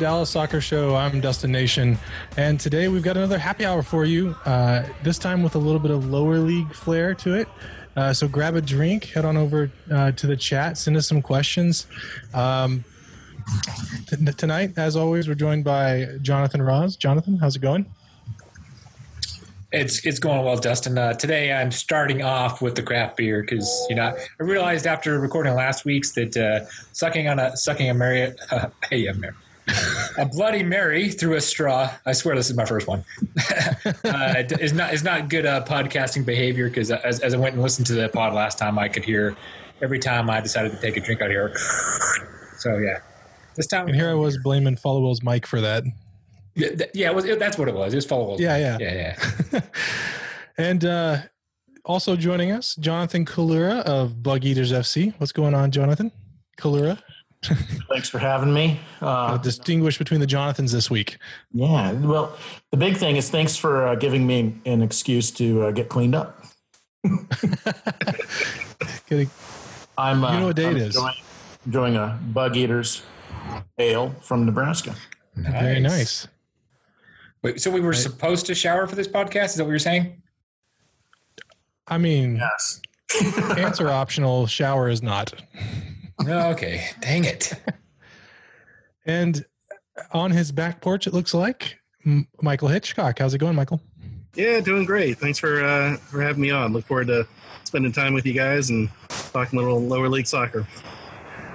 Dallas Soccer Show. I'm Dustin Nation, and today we've got another happy hour for you. Uh, this time with a little bit of lower league flair to it. Uh, so grab a drink, head on over uh, to the chat, send us some questions. Um, t- tonight, as always, we're joined by Jonathan Ross. Jonathan, how's it going? It's it's going well, Dustin. Uh, today I'm starting off with the craft beer because you know I realized after recording last week's that uh, sucking on a sucking a Marriott, uh, hey, a, Mary, a Bloody Mary through a straw. I swear this is my first one. uh, is not is not good uh, podcasting behavior because as, as I went and listened to the pod last time, I could hear every time I decided to take a drink out here. So yeah, this time. And here I was blaming Followell's mic for that. Yeah, yeah, it was, it, that's what it was. It was Follow. Yeah, yeah, yeah, yeah. and uh, also joining us, Jonathan Collura of Bugeaters FC. What's going on, Jonathan? Collura. Thanks for having me. Uh, distinguish between the Jonathans this week. Yeah, well, the big thing is thanks for uh, giving me an excuse to uh, get cleaned up. Getting, I'm. you know what day I'm it is. Enjoying, enjoying a Bugeaters ale from Nebraska. Nice. Very nice. Wait, so we were supposed to shower for this podcast? Is that what you're saying? I mean, yes. pants are optional. Shower is not. Okay, dang it. and on his back porch, it looks like Michael Hitchcock. How's it going, Michael? Yeah, doing great. Thanks for uh, for having me on. Look forward to spending time with you guys and talking a little lower league soccer.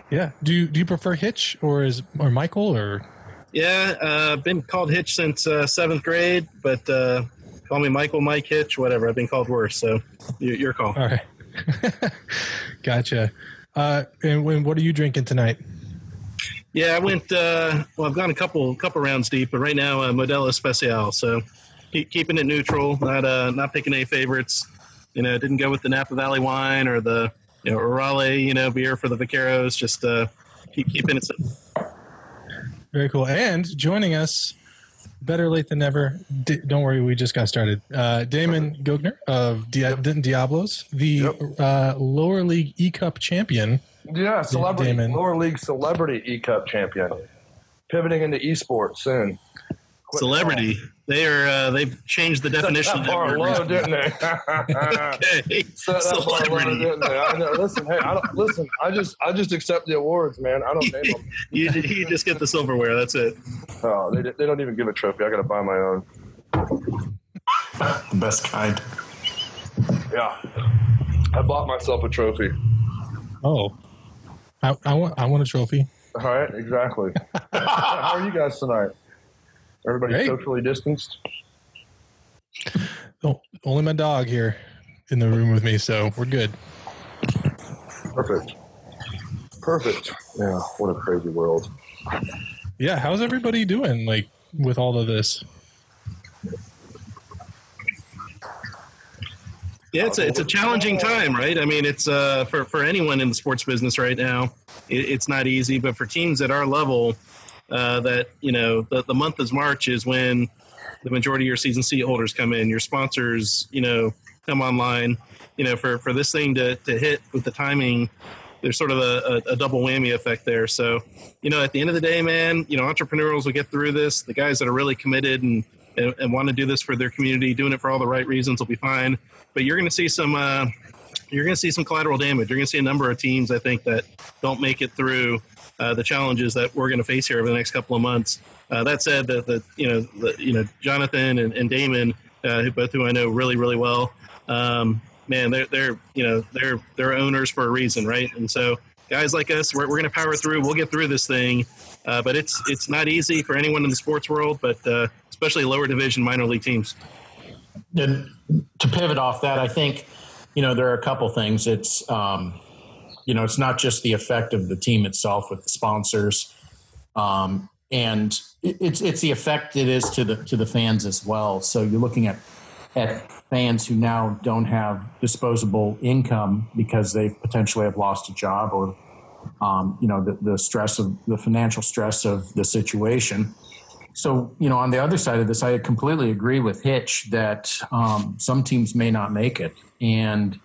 Yeah. Do you do you prefer Hitch or is or Michael or? Yeah, uh, been called Hitch since uh, seventh grade, but uh, call me Michael, Mike Hitch, whatever. I've been called worse, so your, your call. All right. gotcha. Uh, and when, what are you drinking tonight? Yeah, I went. Uh, well, I've gone a couple couple rounds deep, but right now uh, Modelo Especial. So keep, keeping it neutral, not uh, not picking any favorites. You know, didn't go with the Napa Valley wine or the you know Raleigh you know beer for the Vaqueros. Just uh, keep keeping it. Very cool. And joining us, better late than never. D- don't worry, we just got started. Uh, Damon Gochneaur of Di- Diablos, the Yep. uh, lower league E Cup champion. Yeah, celebrity Damon. lower league celebrity E Cup champion, pivoting into esports soon. Quit Celebrity. They are. Uh, they've changed the calling. definition Set of that that bar low, didn't they? Okay. Set that bar low, Celebrity. didn't they? I know. Listen, hey, I don't listen. I just, I just accept the awards, man. I don't name them. You, you just get the silverware. That's it. Oh, they, they don't even give a trophy. I got to buy my own. The best kind. Yeah, I bought myself a trophy. Oh, I, I want I want a trophy. All right, exactly. How are you guys tonight? Everybody Great. socially distanced. Oh, only my dog here in the room with me, so we're good. Perfect. Perfect. Yeah. What a crazy world. Yeah, how's everybody doing? Like with all of this? Yeah, it's a, it's a challenging time, right? I mean, it's uh, for for anyone in the sports business right now, it, it's not easy. But for teams at our level, uh, that you know, the, the month of March is when the majority of your season seat holders come in, your sponsors, you know, come online. You know, for for this thing to to hit with the timing, there's sort of a, a, a double whammy effect there. So, you know, at the end of the day, man, you know, entrepreneurs will get through this. The guys that are really committed and and, and want to do this for their community, doing it for all the right reasons, will be fine. But you're going to see some uh, you're going to see some collateral damage. You're going to see a number of teams, I think, that don't make it through uh, the challenges that we're going to face here over the next couple of months. Uh, that said, that the you know the, you know Jonathan and, and Damon, uh, who both who I know really really well, um, man, they're they're you know they're they're owners for a reason, right? And so guys like us, we're, we're going to power through. We'll get through this thing, uh, but it's it's not easy for anyone in the sports world, but uh, especially lower division minor league teams. And to pivot off that, I think, you know, there are a couple things. It's, um, you know, it's not just the effect of the team itself with the sponsors, um, and it's it's the effect it is to the to the fans as well. So you're looking at at fans who now don't have disposable income because they potentially have lost a job or, um, you know, the, the stress of the financial stress of the situation. So, you know, on the other side of this, I completely agree with Hitch that um, some teams may not make it. And,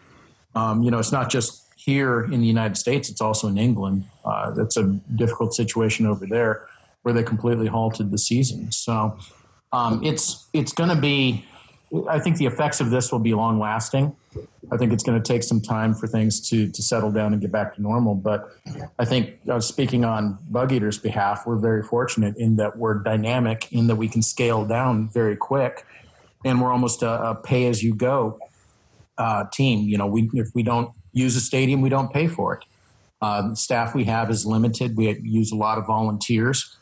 um, you know, it's not just here in the United States, it's also in England. Uh, that's a difficult situation over there. where they completely halted the season. So um, it's it's going to be. I think the effects of this will be long lasting. I think it's going to take some time for things to to settle down and get back to normal. But I think uh, speaking on Bugeater's behalf, we're very fortunate in that we're dynamic, in that we can scale down very quick, and we're almost a, a pay as you go uh, team. You know, we if we don't use a stadium, we don't pay for it. Uh, staff we have is limited. We use a lot of volunteers,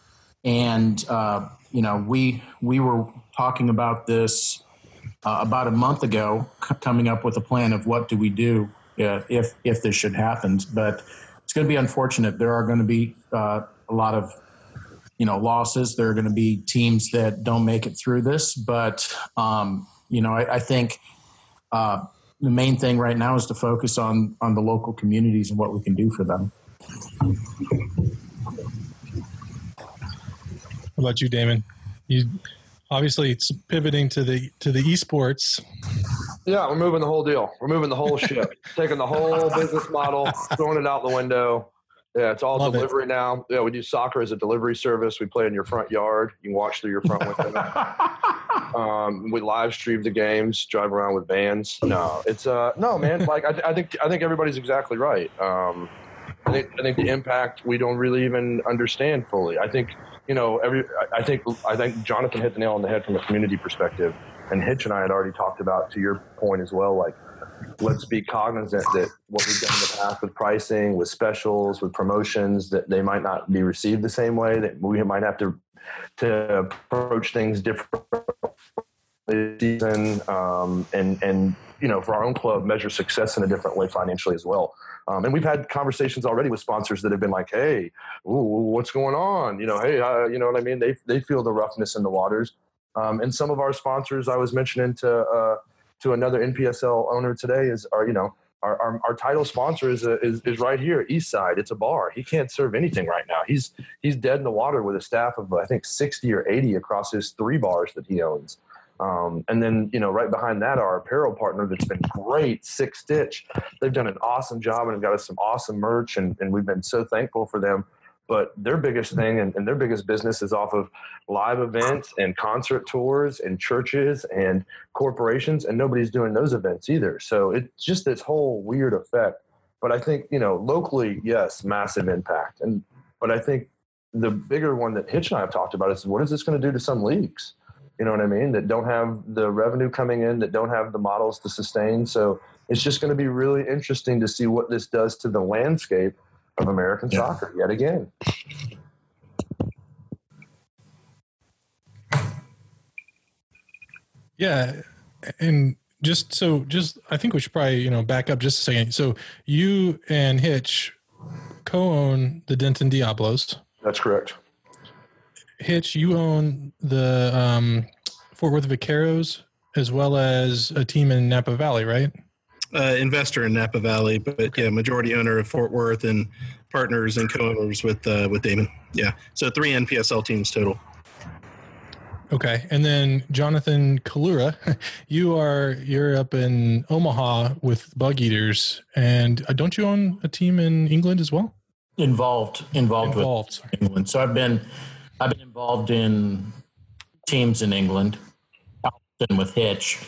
and uh, you know we we were talking about this uh, about a month ago, c- coming up with a plan of what do we do uh, if if this should happen. But it's going to be unfortunate. There are going to be uh, a lot of you know losses. There are going to be teams that don't make it through this. But um, you know, I, I think uh, the main thing right now is to focus on on the local communities and what we can do for them. What about you, Damon? You obviously it's pivoting to the to the esports. Yeah, we're moving the whole deal. We're moving the whole ship, taking the whole business model, throwing it out the window. Yeah, it's all Love it. delivery now. Yeah, we do soccer as a delivery service. We play in your front yard. You can watch through your front window. um, we live stream the games, drive around with vans. No, it's uh, no man. Like I, I think I think everybody's exactly right. Um, I think I think the impact we don't really even understand fully. I think you know every. I think I think Jonathan hit the nail on the head from a community perspective, and Hitch and I had already talked about to your point as well. Like let's be cognizant that what we've done in the past with pricing, with specials, with promotions, that they might not be received the same way. That we might have to to approach things differently season, um, and and you know for our own club measure success in a different way financially as well. Um, and we've had conversations already with sponsors that have been like, "Hey, ooh, what's going on? You know, hey, uh, you know what I mean? They they feel the roughness in the waters." Um, and some of our sponsors, I was mentioning to uh, to another NPSL owner today, is our you know our, our, our title sponsor is, a, is is right here, Eastside. It's a bar. He can't serve anything right now. He's he's dead in the water with a staff of I think sixty or eighty across his three bars that he owns. Um, and then, you know, right behind that, our apparel partner that's been great, Six Stitch. They've done an awesome job and have got us some awesome merch, and, and we've been so thankful for them. But their biggest thing and, and their biggest business is off of live events and concert tours and churches and corporations, and nobody's doing those events either. So it's just this whole weird effect. But I think, you know, locally, yes, massive impact. And but I think the bigger one that Hitch and I have talked about is what is this going to do to some leagues? you know what I mean, that don't have the revenue coming in, that don't have the models to sustain. So it's just going to be really interesting to see what this does to the landscape of American Yeah. soccer yet again. Yeah, and just so just I think we should probably you know back up just a second. So you and Hitch co-own the Denton Diablos. That's correct. Hitch, you own the um, Fort Worth Vaqueros as well as a team in Napa Valley, right? Uh, investor in Napa Valley, but yeah, majority owner of Fort Worth and partners and co-owners with uh, with Damon. Yeah, so three NPSL teams total. Okay, and then Jonathan Collura, you are you're up in Omaha with Bugeaters, and uh, don't you own a team in England as well? Involved, involved, Involved. with England. So I've been, I've been involved in teams in England, often with Hitch,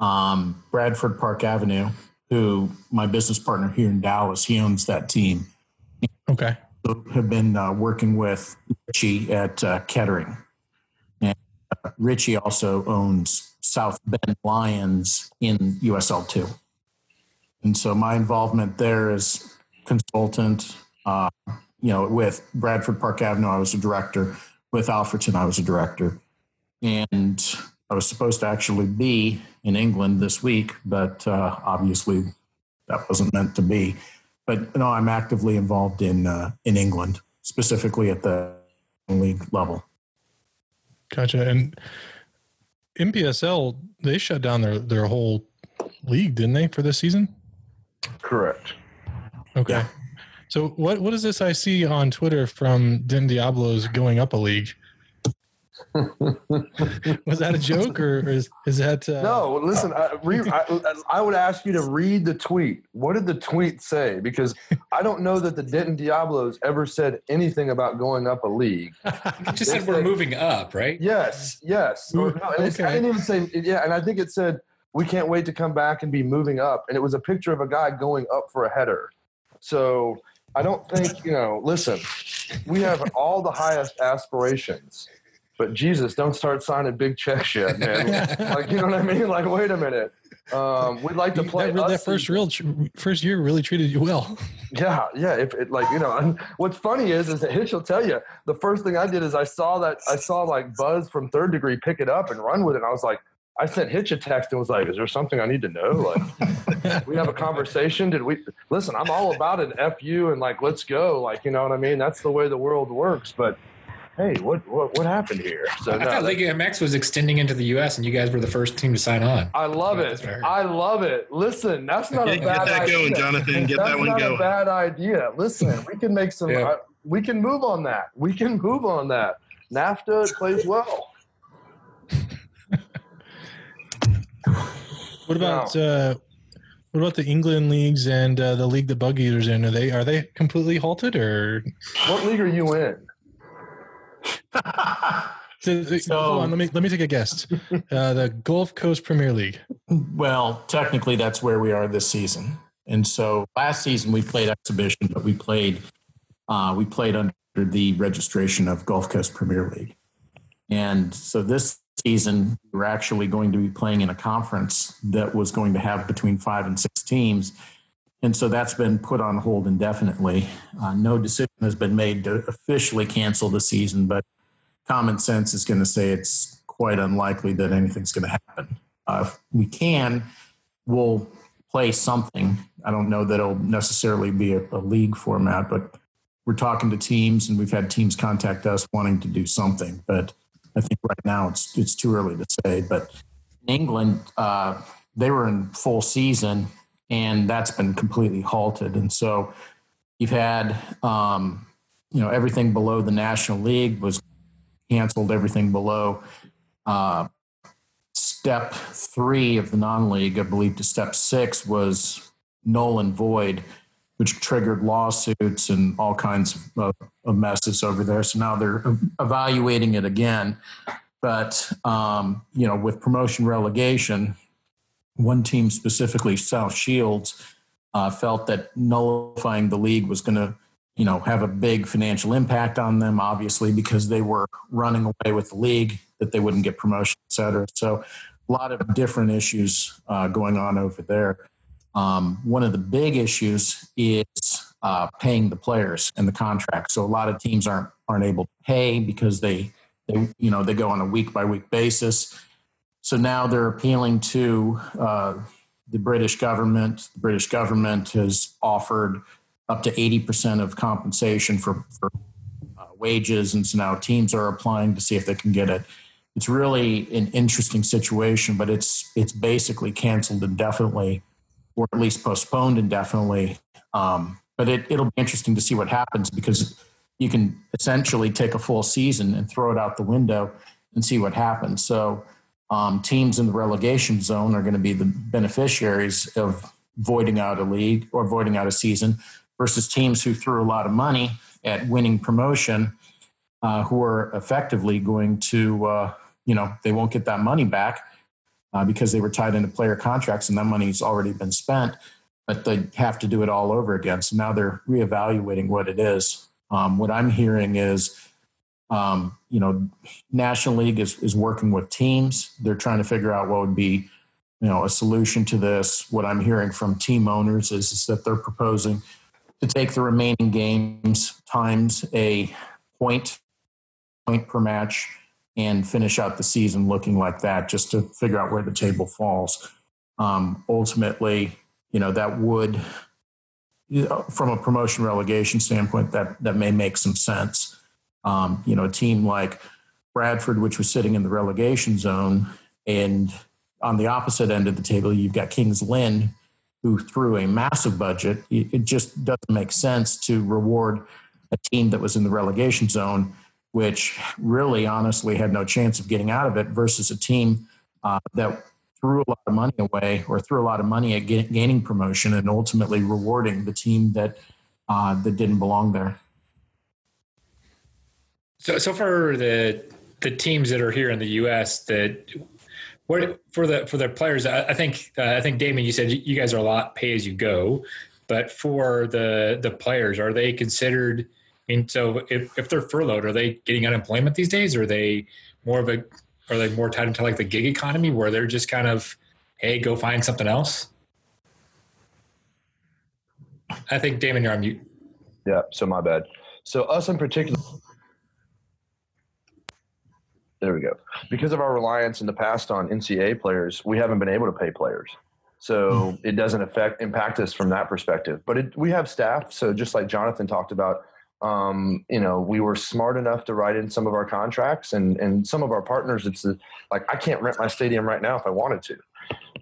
um, Bradford Park Avenue, who my business partner here in Dallas, he owns that team. Okay. have been uh, working with Richie at uh, Kettering. And uh, Richie also owns South Bend Lions in USL2. And so my involvement there is consultant. Uh, you know, with Bradford Park Avenue, I was a director. With Alfreton, I was a director. And I was supposed to actually be in England this week, but uh, obviously that wasn't meant to be but no, I'm actively involved in uh, in England, specifically at the league level. Gotcha. And NPSL, they shut down their their whole league, didn't they, for this season? Correct. Okay. Yeah. So what what is this I see on Twitter from Den Diablos going up a league? Was that a joke or, or is, is that? Uh, No, listen. I, re, I, I would ask you to read the tweet. What did the tweet say? Because I don't know that the Denton Diablos ever said anything about going up a league. You just said we're moving up, right? Yes, yes. Or, no, and it's- I didn't even say yeah, and I think it said we can't wait to come back and be moving up, and it was a picture of a guy going up for a header. So I don't think you know. Listen, we have all the highest aspirations, but Jesus, don't start signing big checks yet, man. like you know what I mean? Like wait a minute. Um, we'd like to play that, that first real first year really treated you well. yeah, yeah. If it like you know, and what's funny is is that Hitch will tell you the first thing I did is I saw that I saw like Buzz from Third Degree pick it up and run with it. And I was like, I sent Hitch a text and was like, "Is there something I need to know? Like, we have a conversation. Did we listen? I'm all about an fu and like let's go. Like you know what I mean? That's the way the world works. But hey, what what what happened here? So I no, thought that- Liga MX was extending into the U.S. and you guys were the first team to sign on. I love it. I. I love it. Listen, that's not a Get, bad get that idea. going, Jonathan. Get That's that one not a going. bad idea. Listen, we can make some. Yeah. uh, we can move on that. We can move on that. NAFTA plays well. What about uh, what about the England leagues and uh, the league the Bugeaters in? Are they are they completely halted or? What league are you in? So, hold on, let me let me take a guess. Uh, the Gulf Coast Premier League. Well, technically, that's where we are this season. And so last season we played exhibition, but we played uh, we played under the registration of Gulf Coast Premier League. And so this season we're actually going to be playing in a conference that was going to have between five and six teams. And so that's been put on hold indefinitely. Uh, no decision has been made to officially cancel the season, but common sense is going to say it's quite unlikely that anything's going to happen. Uh, if we can, we'll play something. I don't know that it'll necessarily be a, a league format, but we're talking to teams, and we've had teams contact us wanting to do something. But I think right now it's it's too early to say. But in England, uh, they were in full season, and that's been completely halted. And so you've had um, you know everything below the National League was canceled. Everything below. Uh, step three of the non-league, I believe, to step six was null and void, which triggered lawsuits and all kinds of, of messes over there. So now they're evaluating it again. But um, you know, with promotion relegation, one team specifically, South Shields, uh, felt that nullifying the league was going to you know have a big financial impact on them obviously because they were running away with the league that they wouldn't get promotion et cetera. So a lot of different issues uh, going on over there. Um, one of the big issues is uh, paying the players and the contracts. so a lot of teams aren't aren't able to pay because they they you know they go on a week by week basis. So now they're appealing to uh, the british government. The british government has offered up to 80% of compensation for, for uh, wages. And so now teams are applying to see if they can get it. It's really an interesting situation, but it's it's basically canceled indefinitely, or at least postponed indefinitely. Um, but it, it'll be interesting to see what happens because you can essentially take a full season and throw it out the window and see what happens. So um, teams in the relegation zone are going to be the beneficiaries of voiding out a league or voiding out a season versus teams who threw a lot of money at winning promotion, uh, who are effectively going to, uh, you know, they won't get that money back uh, because they were tied into player contracts and that money's already been spent, but they have to do it all over again. So now they're reevaluating what it is. Um, what I'm hearing is, um, you know, National League is, is working with teams. They're trying to figure out what would be, you know, a solution to this. What I'm hearing from team owners is, is that they're proposing to take the remaining games times a point point per match and finish out the season looking like that just to figure out where the table falls. Um, ultimately you know that would you know, from a promotion relegation standpoint that that may make some sense. Um, you know a team like bradford which was sitting in the relegation zone and on the opposite end of the table you've got King's Lynn who threw a massive budget, it just doesn't make sense to reward a team that was in the relegation zone which really honestly had no chance of getting out of it, versus a team uh, that threw a lot of money away or threw a lot of money at gaining promotion and ultimately rewarding the team that uh, that didn't belong there. So, so for the the teams that are here in the U.S. that what for the for the players, I, I think uh, I think Damon, you said you guys are a lot pay as you go, but for the the players, are they considered? And so, if, if they're furloughed, are they getting unemployment these days? Are they more of a are they more tied into like the gig economy where they're just kind of, hey, go find something else? I think Damon, you're on mute. Yeah, so my bad. So us in particular, there we go. Because of our reliance in the past on NCAA players, we haven't been able to pay players. So hmm. it doesn't affect impact us from that perspective. But it, we have staff. So just like Jonathan talked about, um, you know, we were smart enough to write in some of our contracts and, and some of our partners. It's like, I can't rent my stadium right now if I wanted to.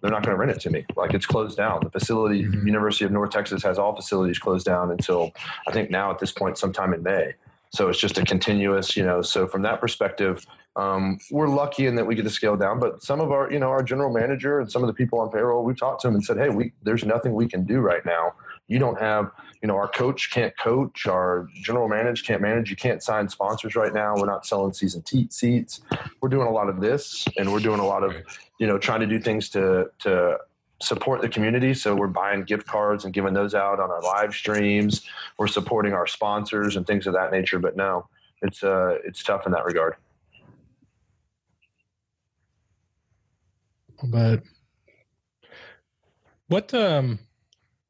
They're not going to rent it to me. Like it's closed down. The facility, mm-hmm. University of North Texas has all facilities closed down until I think now at this point, sometime in May. So it's just a continuous, you know, so from that perspective, um, we're lucky in that we get to scale down, but some of our, you know, our general manager and some of the people on payroll, we talked to them and said, Hey, we, there's nothing we can do right now. You don't have, you know, our coach can't coach, our general manager can't manage. You can't sign sponsors right now. We're not selling season te- seats. We're doing a lot of this and we're doing a lot of, you know, trying to do things to, to support the community. So we're buying gift cards and giving those out on our live streams. We're supporting our sponsors and things of that nature. But no, it's, uh, it's tough in that regard. But what um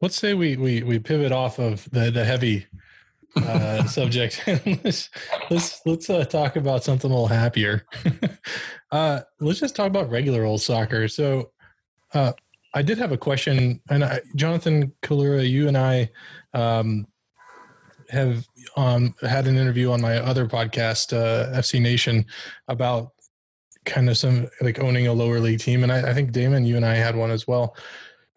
let's say we we we pivot off of the the heavy uh subject let's let's let's uh, talk about something a little happier. uh let's just talk about regular old soccer. So uh I did have a question and I, Jonathan Collura, you and I um have um had an interview on my other podcast uh FC Nation about kind of some like owning a lower league team. And I, I think Damon, you and I had one as well.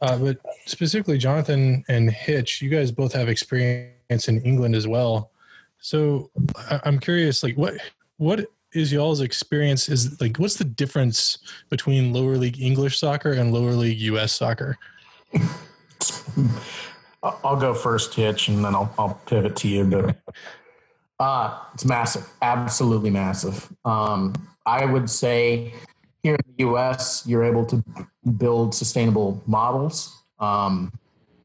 Uh, but specifically, Jonathan and Hitch, you guys both have experience in England as well. So I'm curious, like what what is y'all's experience? Is like what's the difference between lower league English soccer and lower league U.S. soccer? I'll go first, Hitch, and then I'll, I'll pivot to you. But uh, it's massive, absolutely massive. Um, I would say here in the US, you're able to build sustainable models. Um,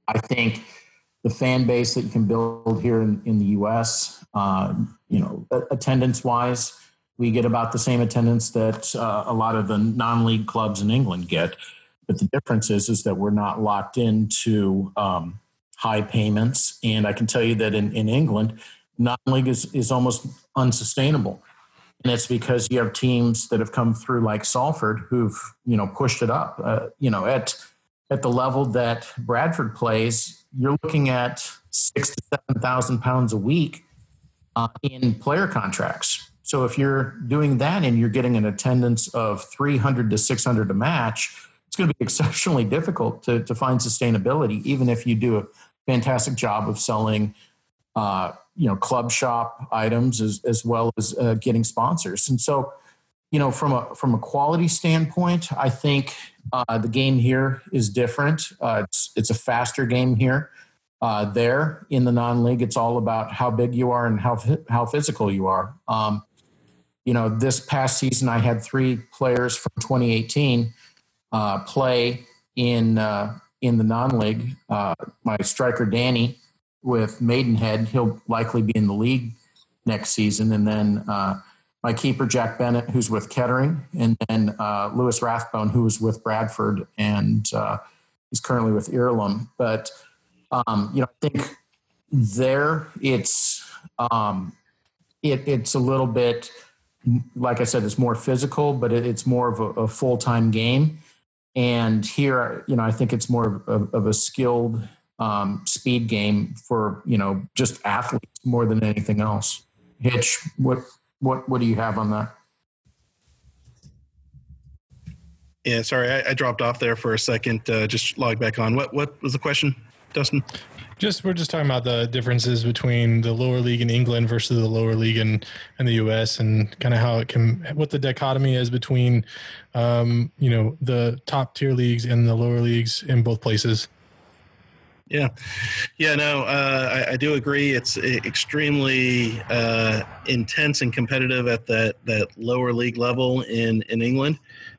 I think the fan base that you can build here in, in the US, uh, you know, attendance wise, we get about the same attendance that uh, a lot of the non league clubs in England get. But the difference is, is that we're not locked into um, high payments. And I can tell you that in, in England, non league is, is almost unsustainable and it's because you have teams that have come through like Salford who've you know pushed it up. Uh, you know at at the level that Bradford plays, you're looking at six to seven thousand pounds a week uh, in player contracts. So if you're doing that and you're getting an attendance of 300 to 600 a match, it's going to be exceptionally difficult to, to find sustainability, even if you do a fantastic job of selling uh, you know club shop items as, as well as uh, getting sponsors. And so you know from a from a quality standpoint i think uh, the game here is different. Uh, it's it's a faster game here uh, there in the non-league. It's all about how big you are and how how physical you are. Um, you know this past season i had three players from 2018 uh, play in uh, in the non-league. My striker danny with Maidenhead. He'll likely be in the league next season. And then uh, my keeper, Jack Bennett, who's with Kettering, and then uh, Lewis Rathbone, who was with Bradford and uh, he's currently with Earlham. But, um, you know, I think there it's, um, it, it's a little bit, like I said, it's more physical, but it, it's more of a, a full time game. And here, you know, I think it's more of, of a skilled um, speed game for you know just athletes more than anything else. Hitch, what what what do you have on that? Yeah, sorry, I, I dropped off there for a second. Uh, just log back on. What what was the question? Dustin. Just we're just talking about the differences between the lower league in England versus the lower league in, in the U.S. and kind of how it can what the dichotomy is between, um, you know, the top tier leagues and the lower leagues in both places. Yeah, yeah, no, uh, I, I, do agree. It's extremely uh, intense and competitive at that that lower league level in in England.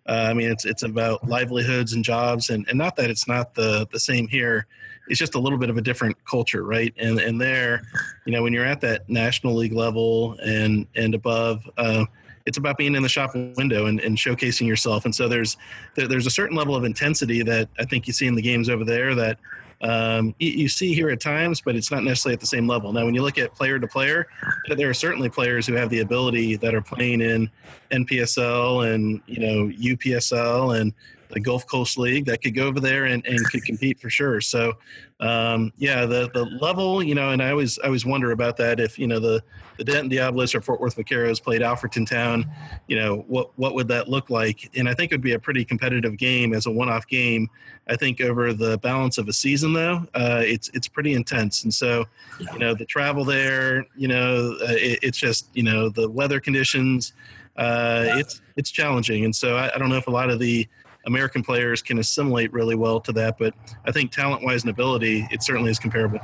Uh, I mean, it's it's about livelihoods and jobs, and, and not that it's not the the same here. It's just a little bit of a different culture, right? And and there, you know, when you're at that national league level and and above, uh, it's about being in the shop window and, and showcasing yourself. And so there's there's a certain level of intensity that I think you see in the games over there that um, you, you, see here at times, but it's not necessarily at the same level. Now, when you look at player to player, there are certainly players who have the ability that are playing in NPSL and you know UPSL and the Gulf Coast League that could go over there and, and could compete for sure. So, um, yeah, the the level, you know, and I always I always wonder about that. If you know the the Denton Diablos or Fort Worth Vaqueros played Alfreton Town, you know, what what would that look like? And I think it would be a pretty competitive game as a one off game. I think over the balance of a season, though, uh, it's it's pretty intense. And so, you know, the travel there, you know, uh, it, it's just you know the weather conditions. Uh, it's it's challenging, and so I, I don't know if a lot of the American players can assimilate really well to that. But I think talent wise and ability, it certainly is comparable.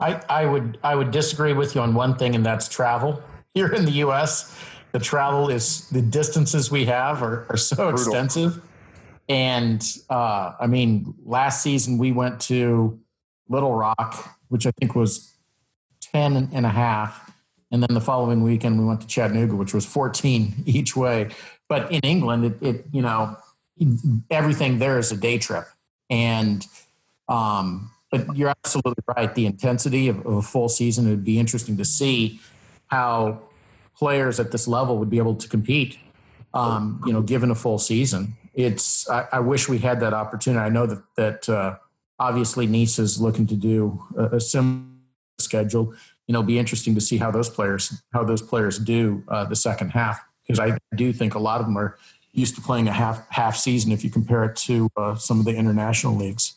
I, I would I would disagree with you on one thing, and that's travel. Here in the U.S., the travel is the distances we have are, are so Brutal. extensive. And uh, I mean, last season we went to Little Rock, which I think was 10 and a half. And then the following weekend we went to Chattanooga, which was 14 each way. But in England, it, it you know, everything there is a day trip. And, um, but you're absolutely right. The intensity of, of a full season, it would be interesting to see how players at this level would be able to compete, um, you know, given a full season. It's, I, I, wish we had that opportunity. I know that, that, uh, obviously NISA is looking to do a, a similar schedule. You know, it'll be interesting to see how those players, how those players do uh, the second half. Because I do think a lot of them are used to playing a half half season if you compare it to uh, some of the international leagues.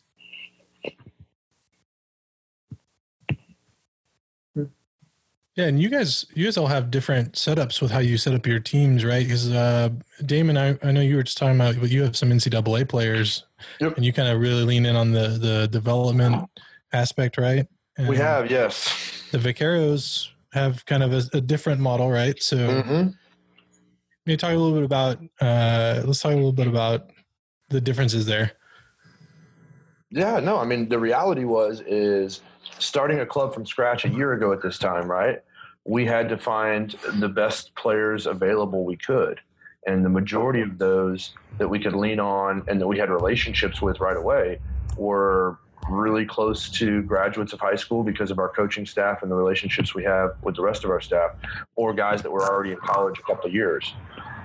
Yeah, and you guys, you guys all have different setups with how you set up your teams, right? Because uh, Damon, I, I know you were just talking about, but you have some NCAA players, yep. and you kind of really lean in on the the development aspect, right? And we have, yes. The Vaqueros have kind of a, a different model, right? So, mm-hmm you talk a little bit about uh, let's talk a little bit about the differences there. Yeah, no, I mean the reality was is starting a club from scratch a year ago at this time, right? We had to find the best players available we could. And the majority of those that we could lean on and that we had relationships with right away were really close to graduates of high school because of our coaching staff and the relationships we have with the rest of our staff, or guys that were already in college a couple of years.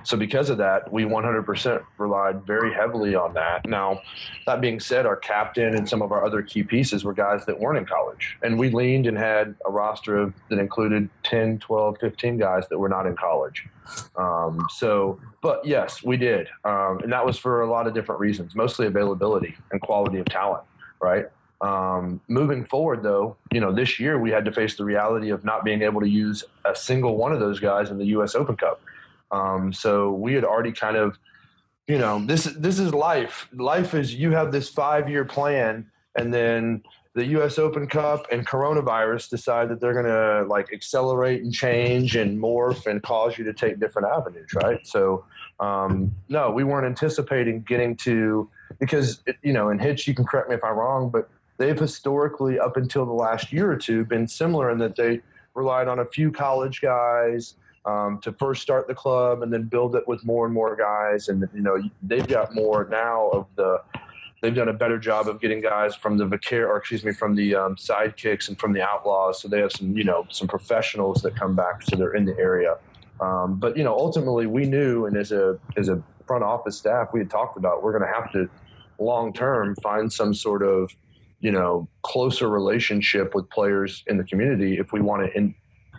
So because of that, we 100% relied very heavily on that. Now, that being said, our captain and some of our other key pieces were guys that weren't in college. And we leaned and had a roster of, that included 10, 12, 15 guys that were not in college. Um, so, but yes, we did. Um, and that was for a lot of different reasons, mostly availability and quality of talent, right? Um, moving forward, though, you know, this year we had to face the reality of not being able to use a single one of those guys in the U.S. Open Cup. Um, so we had already kind of, you know, this this is life. Life is you have this five year plan, and then the U.S. Open Cup and coronavirus decide that they're going to like accelerate and change and morph and cause you to take different avenues, right? So, um, no, we weren't anticipating getting to because you know, in Hitch, you can correct me if I'm wrong, but they've historically, up until the last year or two, been similar in that they relied on a few college guys um, to first start the club and then build it with more and more guys. And you know, they've got more now of the. They've done a better job of getting guys from the vicar, or excuse me, from the um, sidekicks and from the outlaws. So they have some, you know, some professionals that come back, so they're in the area. Um, but you know, ultimately, we knew, and as a as a front office staff, we had talked about we're going to have to long term find some sort of you know closer relationship with players in the community if we want to in,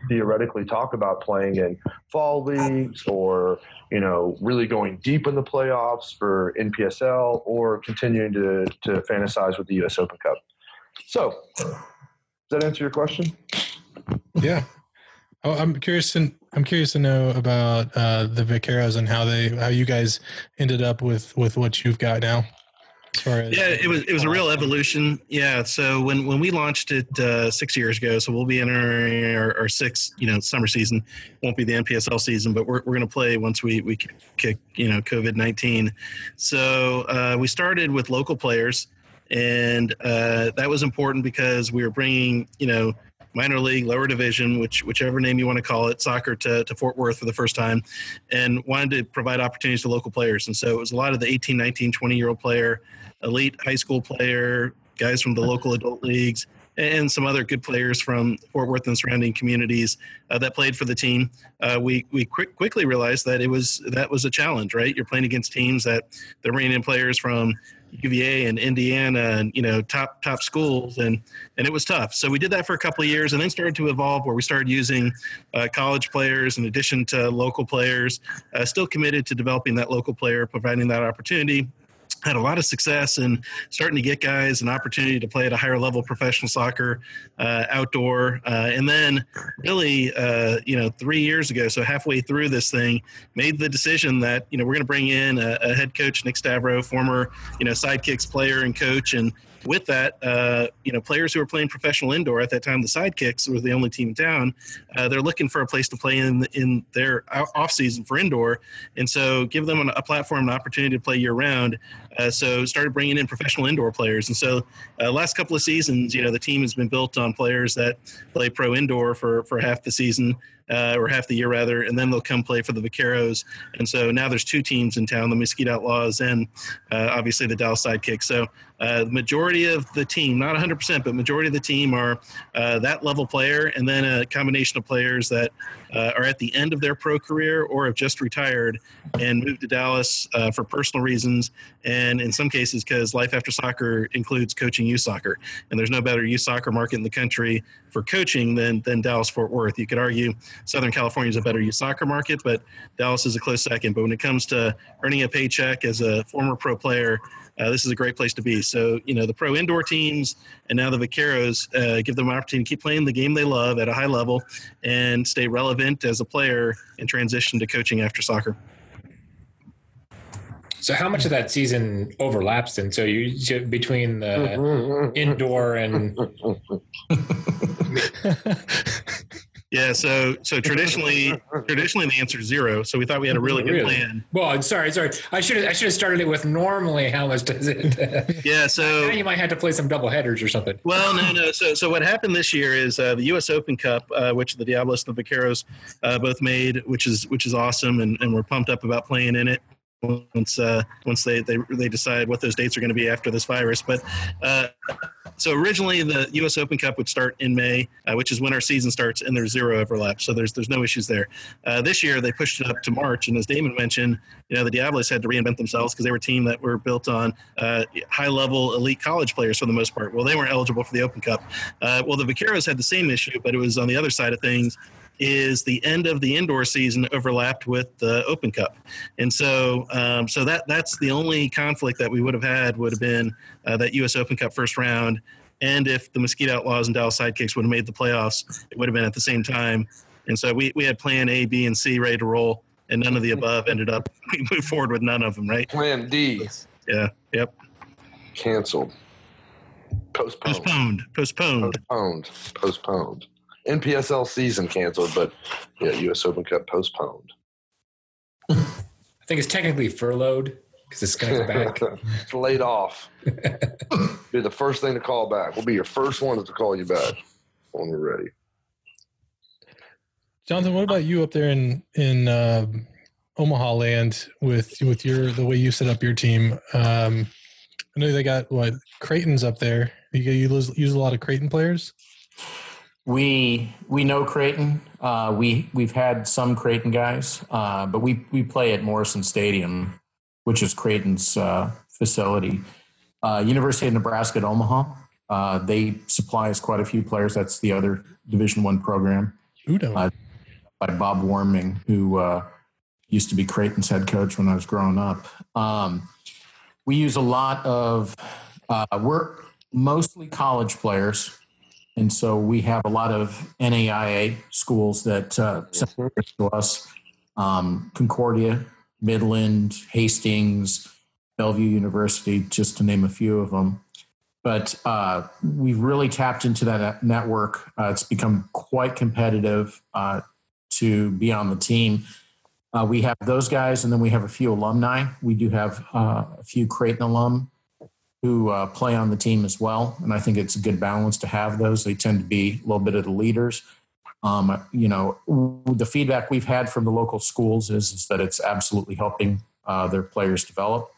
theoretically talk about playing in fall leagues or you know really going deep in the playoffs for NPSL or continuing to to fantasize with the U.S. Open Cup. So, does that answer your question? Yeah. Oh, I'm curious to I'm curious to know about uh, the Vaqueros and how they how you guys ended up with with what you've got now. As yeah, it was it was a real evolution. Yeah, so when when we launched it uh, six years ago, so we'll be entering our, our sixth you know summer season. Won't be the NPSL season, but we're we're going to play once we we kick you know COVID nineteen. So uh, we started with local players, and uh, that was important because we were bringing you know minor league, lower division, which whichever name you want to call it, soccer to, to Fort Worth for the first time, and wanted to provide opportunities to local players. And so it was a lot of the 18, 19, 20 year old player, elite high school player, guys from the local adult leagues, and some other good players from Fort Worth and surrounding communities uh, that played for the team. Uh, we we quick, quickly realized that it was that was a challenge, right? You're playing against teams that they're bringing in players from UVA and Indiana and you know top top schools and and it was tough. So we did that for a couple of years and then started to evolve where we started using uh, college players in addition to local players. Uh, still committed to developing that local player, providing that opportunity had a lot of success in starting to get guys an opportunity to play at a higher level professional soccer uh, outdoor uh, and then really uh, you know three years ago so halfway through this thing made the decision that you know we're going to bring in a, a, head coach nick stavro former you know sidekicks player and coach and with that, uh, you know, players who are playing professional indoor at that time, the Sidekicks were the only team in town. Uh, they're looking for a place to play in in their off season for indoor, and so give them a platform, an opportunity to play year round. Uh, so started bringing in professional indoor players, and so uh, last couple of seasons, you know, the team has been built on players that play pro indoor for for half the season uh, or half the year rather, and then they'll come play for the Vaqueros. And so now there's two teams in town: the Mesquite Outlaws and uh, obviously the Dallas Sidekicks. So uh, the majority of the team, not 100%, but majority of the team are uh, that level player, and then a combination of players that uh, are at the end of their pro career or have just retired and moved to Dallas uh, for personal reasons, and in some cases because life after soccer includes coaching youth soccer, and there's no better youth soccer market in the country for coaching than than Dallas Fort Worth. You could argue Southern California is a better youth soccer market, but Dallas is a close second. But when it comes to earning a paycheck as a former pro player, uh, this is a great place to be. So, you know, the pro indoor teams and now the Vaqueros uh, give them an opportunity to keep playing the game they love at a high level and stay relevant as a player and transition to coaching after soccer. So, how much of that season overlaps And So, you between the indoor and Yeah, so so traditionally traditionally the answer is zero. So we thought we had a really good really? plan. Well, sorry, sorry. I should have I should have started it with normally how much does it? yeah, so now you might have to play some double headers or something. Well, no, no. So so what happened this year is uh, the U.S. Open Cup, uh, which the Diablos and the Vaqueros uh, both made, which is which is awesome, and, and we're pumped up about playing in it once uh, once they, they they decide what those dates are going to be after this virus. But uh, so originally the U.S. Open Cup would start in May, uh, which is when our season starts, and there's zero overlap. So there's there's no issues there. Uh, this year they pushed it up to March, and as Damon mentioned, you know the Diablos had to reinvent themselves because they were a team that were built on uh, high level elite college players for the most part. Well, they weren't eligible for the Open Cup. Uh, well, the Vaqueros had the same issue, but it was on the other side of things is the end of the indoor season overlapped with the Open Cup, and so um, so that that's the only conflict that we would have had would have been uh, that U.S. Open Cup first round, and if the Mesquite Outlaws and Dallas Sidekicks would have made the playoffs, it would have been at the same time, and so we we had Plan A, B, and C ready to roll, and none of the above ended up. We moved forward with none of them, right? Plan D. Yeah. Yep. Canceled. Postponed. Postponed. Postponed. Postponed. Postponed. NPSL season canceled, but yeah, U.S. Open Cup postponed. I think it's technically furloughed because it's going to come back. it's laid off. be the first thing to call back. We'll be your first ones to call you back when we're ready. Jonathan, what about you up there in in uh, Omaha land with with your the way you set up your team? Um, I know they got what Creighton's up there. You, you use, use a lot of Creighton players. We we know Creighton. Uh, we we've had some Creighton guys, uh, but we we play at Morrison Stadium, which is Creighton's uh, facility. Uh, University of Nebraska at Omaha. Uh, they supply us quite a few players. That's the other Division One program. UNO. Uh, by Bob Warming, who used to be Creighton's head coach when I was growing up. Um, we use a lot of we're mostly college players. And so we have a lot of NAIA schools that uh, send players to us um, Concordia, Midland, Hastings, Bellevue University, just to name a few of them. But uh, we've really tapped into that network. Uh, it's become quite competitive uh, to be on the team. Uh, we have those guys, and then we have a few alumni. We do have uh, a few Creighton alum who uh, play on the team as well, and I think it's a good balance to have those. They tend to be a little bit of the leaders. Um, you know, the feedback we've had from the local schools is, is that it's absolutely helping uh, their players develop.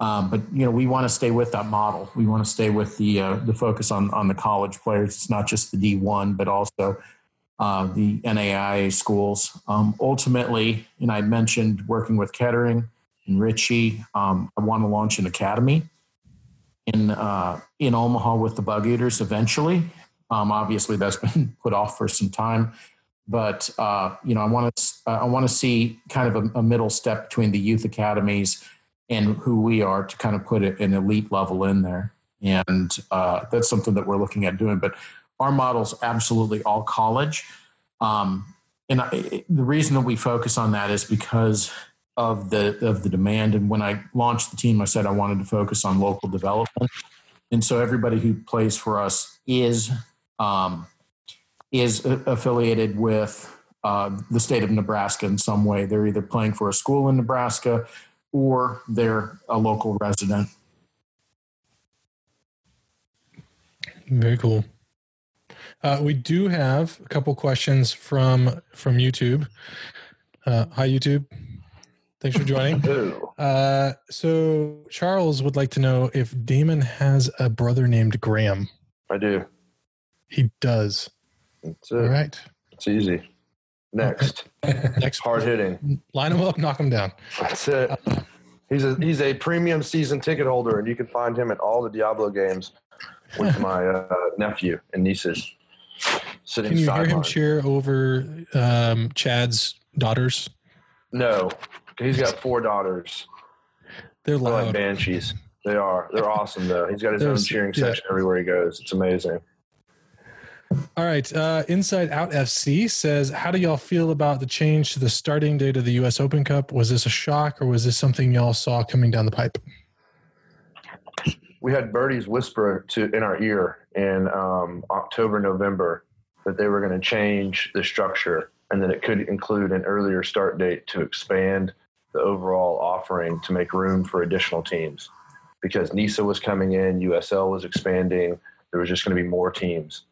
Um, but you know, we want to stay with that model. We want to stay with the uh, the focus on on the college players. It's not just the D one, but also uh, the NAIA schools. Um, ultimately, and I mentioned working with Kettering and Ritchie. Um, I want to launch an academy in uh, in Omaha with the Bugeaters eventually. Um, obviously, that's been put off for some time, but uh, you know, I want to I want to see kind of a, a, middle step between the youth academies and who we are to kind of put an elite level in there, and uh, that's something that we're looking at doing. But our model's absolutely all college. Um, and I, the reason that we focus on that is because of the of the demand. And when I launched the team, I said I wanted to focus on local development. And so everybody who plays for us is um, is affiliated with uh, the state of Nebraska in some way. They're either playing for a school in Nebraska or they're a local resident. Very cool. Uh, we do have a couple questions from from YouTube. Uh, hi, YouTube. Thanks for joining. Uh, so Charles would like to know if Damon has a brother named Graham. I do. He does. That's it. All right. It's easy. Next. Next. Hard hitting. Line him up, knock him down. That's it. He's a he's a premium season ticket holder, and you can find him at all the Diablo games with my uh, nephew and nieces sitting. Can you hear him cheer over um, Chad's daughters? No, he's got four daughters. They're loud. like banshees. They are. They're awesome though. He's got his There's, own cheering yeah. section everywhere he goes. It's amazing. All right. Uh, Inside Out FC says, How do y'all feel about the change to the starting date of the U.S. Open Cup? Was this a shock or was this something y'all saw coming down the pipe? We had birdies whisper to in our ear in um, October, November that they were going to change the structure and that it could include an earlier start date to expand the overall offering to make room for additional teams. Because NISA was coming in, USL was expanding, there was just going to be more teams.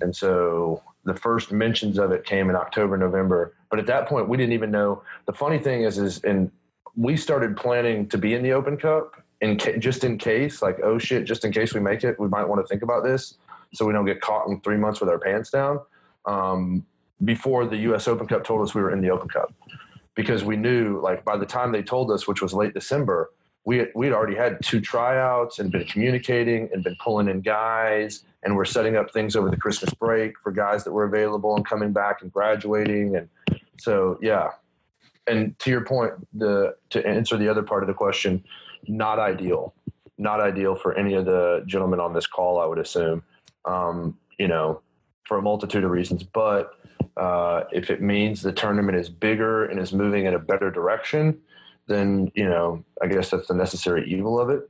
And so the first mentions of it came in October, November. But at that point, we didn't even know. The funny thing is, is and we started planning to be in the Open Cup in ca- just in case, like oh shit, just in case we make it, we might want to think about this so we don't get caught in three months with our pants down. Um, before the U.S. Open Cup told us we were in the Open Cup, because we knew like by the time they told us, which was late December, we had, we'd already had two tryouts and been communicating and been pulling in guys and we're setting up things over the Christmas break for guys that were available and coming back and graduating and so yeah. And to your point the to answer the other part of the question not ideal. Not ideal for any of the gentlemen on this call i would assume um, you know for a multitude of reasons. But uh, if it means the tournament is bigger and is moving in a better direction then you know I guess that's the necessary evil of it.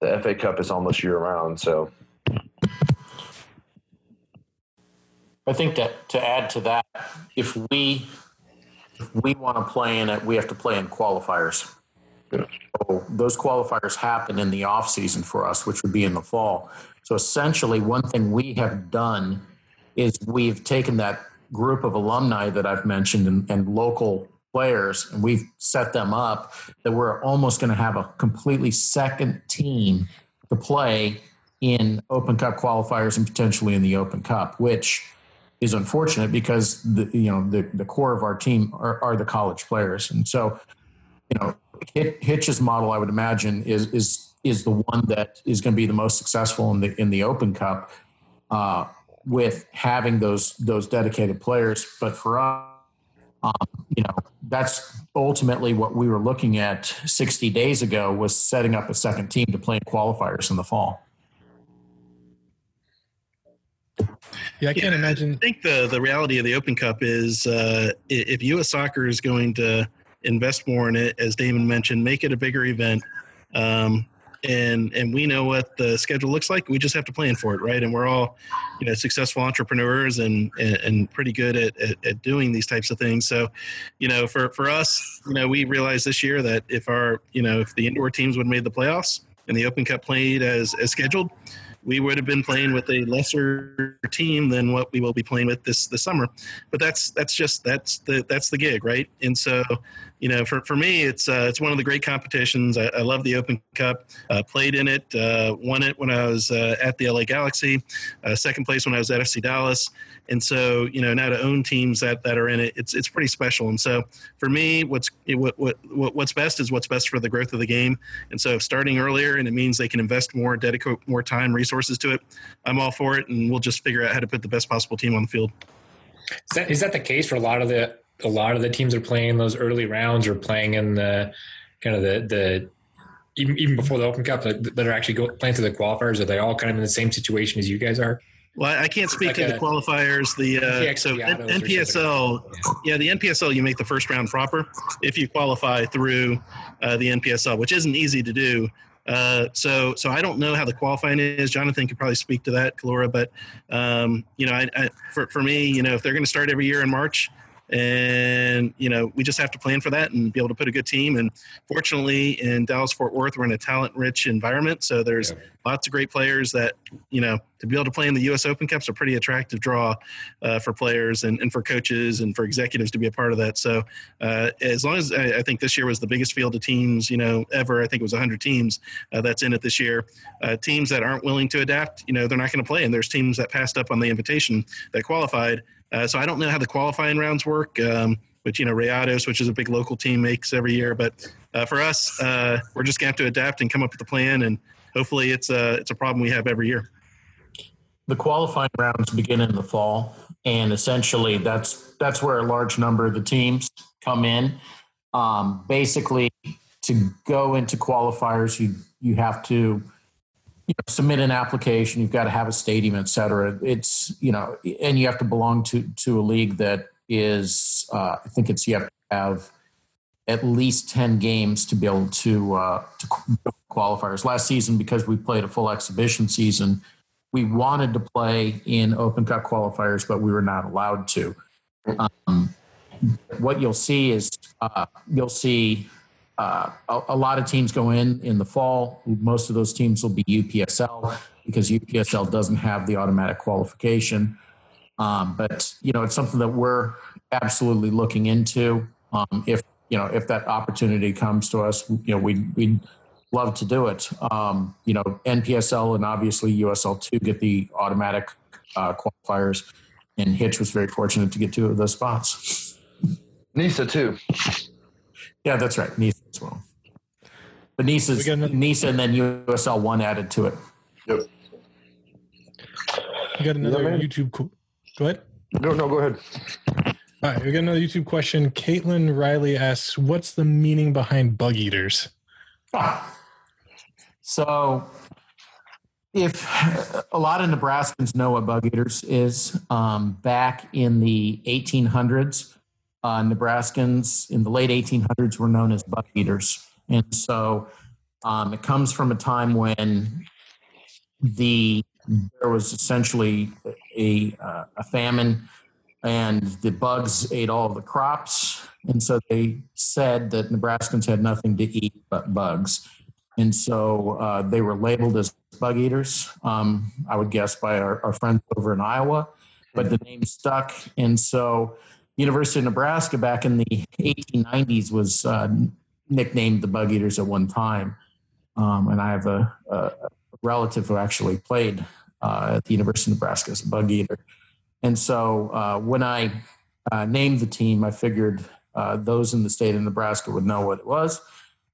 The FA Cup is almost year round, so. I think that to add to that, if we if we want to play in it, we have to play in qualifiers. Yeah. So those qualifiers happen in the off season for us, which would be in the fall. So essentially, one thing we have done is we've taken that group of alumni that I've mentioned and, and local players, and we've set them up that we're almost going to have a completely second team to play in Open Cup qualifiers and potentially in the Open Cup, which is unfortunate because the you know the, the core of our team are, are the college players, and so you know Hitch's model, I would imagine, is is is the one that is going to be the most successful in the in the Open Cup, uh, with having those those dedicated players. But for us, um, you know, that's ultimately what we were looking at 60 days ago was setting up a second team to play in qualifiers in the fall. Yeah, I can't yeah, imagine. I think the the reality of the Open Cup is uh, if U.S. Soccer is going to invest more in it, as Damon mentioned, make it a bigger event. Um, and and we know what the schedule looks like. We just have to plan for it, right? And we're all, you know, successful entrepreneurs and and, and pretty good at, at at doing these types of things. So, you know, for for us, you know, we realized this year that if our you know if the indoor teams would have made the playoffs and the Open Cup played as as scheduled we would have been playing with a lesser team than what we will be playing with this this summer. But that's that's just that's the that's the gig, right? And so, you know, for, for me, it's uh, it's one of the great competitions. I, I love the Open Cup. Uh, played in it, uh, won it when I was uh, at the LA Galaxy, uh, second place when I was at FC Dallas. And so, you know, now to own teams that, that are in it, it's it's pretty special. And so, for me, what's what, what what what's best is what's best for the growth of the game. And so, starting earlier, and it means they can invest more, dedicate more time, resources to it. I'm all for it, and we'll just figure out how to put the best possible team on the field. Is that, is that the case for a lot of the a lot of the teams are playing in those early rounds or playing in the kind of the the even, even before the Open Cup that, that are actually go, playing through the qualifiers? Are they all kind of in the same situation as you guys are? Well, I can't speak Like to the qualifiers. The uh, so or NPSL, yeah, the NPSL you make the first round proper if you qualify through uh, the NPSL, which isn't easy to do. Uh, so, so I don't know how the qualifying is. Jonathan could probably speak to that, Collura. But um, you know, I, I, for for me, you know, if they're going to start every year in March, and you know, we just have to plan for that and be able to put a good team. And fortunately, in Dallas Fort Worth, we're in a talent-rich environment, so there's Yeah. lots of great players that you know to be able to play in the U.S. Open Cups a pretty attractive draw uh, for players and, and for coaches and for executives to be a part of that. So uh, as long as I, I think this year was the biggest field of teams you know ever, I think it was 100 teams uh, that's in it this year. Uh, teams that aren't willing to adapt, you know, they're not going to play. And there's teams that passed up on the invitation that qualified. Uh, so I don't know how the qualifying rounds work. Um, which you know Rayados, which is a big local team, makes every year. But uh, for us, uh, we're just going to have to adapt and come up with a plan, and hopefully, it's a it's a problem we have every year. the qualifying rounds begin in the fall, and essentially that's that's where a large number of the teams come in. Um, basically, to go into qualifiers, you you have to you know, submit an application. You've got to have a stadium, et cetera. It's you know, and you have to belong to to a league that is uh, I think it's you have to have at least 10 games to be able to uh, to qualifiers. Last season, because we played a full exhibition season, we wanted to play in Open Cup qualifiers, but we were not allowed to. Um, what you'll see is uh, you'll see uh, a, a lot of teams go in in the fall. Most of those teams will be UPSL because UPSL doesn't have the automatic qualification. Um, but you know, it's something that we're absolutely looking into. Um, if you know, if that opportunity comes to us, you know, we we'd love to do it. Um, you know, NPSL and obviously USL two get the automatic uh, qualifiers, and Hitch was very fortunate to get two of those spots. NISA too. Yeah, that's right, NISA as well. But NISA's We another- NISA and then USL one added to it. Yep. We got another man. YouTube. Qu- Go ahead. No, no, go ahead. All right, we got another YouTube question. Caitlin Riley asks, "What's the meaning behind Bugeaters?" So, if a lot of Nebraskans know what Bugeaters is, um, back in the 1800s, uh, Nebraskans in the late 1800s were known as bug eaters, and so um, it comes from a time when the there was essentially a uh, a famine, and the bugs ate all the crops, and so they said that Nebraskans had nothing to eat but bugs. And so uh, they were labeled as bug eaters, um, I would guess, by our, our friends over in Iowa, but the name stuck. And so University of Nebraska back in the 1890s was uh, nicknamed the Bugeaters at one time. Um, and I have a, a relative who actually played uh, at the University of Nebraska as a Bugeater. And so uh, when I uh, named the team, I figured uh, those in the state of Nebraska would know what it was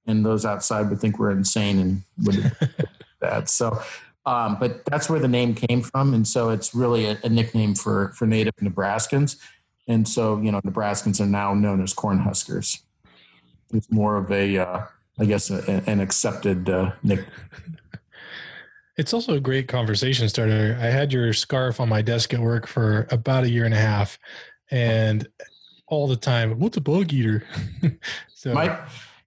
and those outside would think we're insane and would that. So, um, but that's where the name came from, and so it's really a, a nickname for for native Nebraskans. And so, you know, Nebraskans are now known as Cornhuskers. It's more of a, uh, I guess, a, an accepted uh, nick. It's also a great conversation starter. I had your scarf on my desk at work for about a year and a half, and all the time, what's a bug eater? so my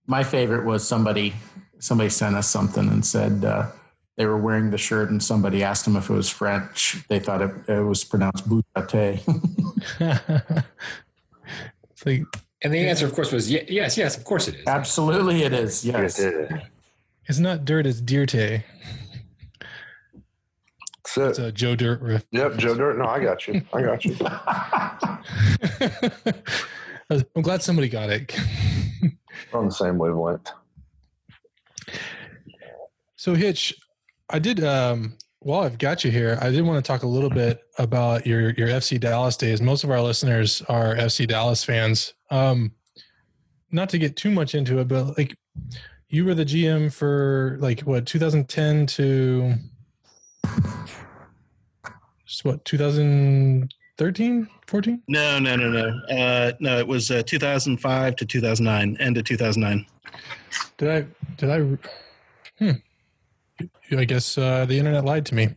my favorite was somebody somebody sent us something and said uh, they were wearing the shirt and somebody asked them if it was French. They thought it, it was pronounced boutate. like, and the answer, of course, was yes, yes, of course it is. Absolutely, it is. Yes, it's not dirt; it's dirte. That's It's a Joe Dirt riff. Yep, Joe Dirt. No, I got you. I got you. I'm glad somebody got it. on the same wavelength. So Hitch, I did um while I've got you here, I did want to talk a little bit about your your FC Dallas days. Most of our listeners are FC Dallas fans. Um not to get too much into it, but like you were the GM for like what 2010 to what 2013 14 no no no no uh no it was uh 2005 to 2009 end of 2009 did i did i hmm i guess uh the internet lied to me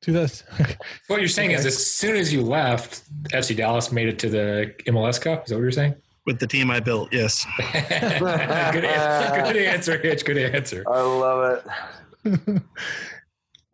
to this what you're saying okay. is as soon as you left fc dallas made it to the mls cup is that what you're saying with the team I built. Yes. good, answer, good answer, Hitch. Good answer. I love it.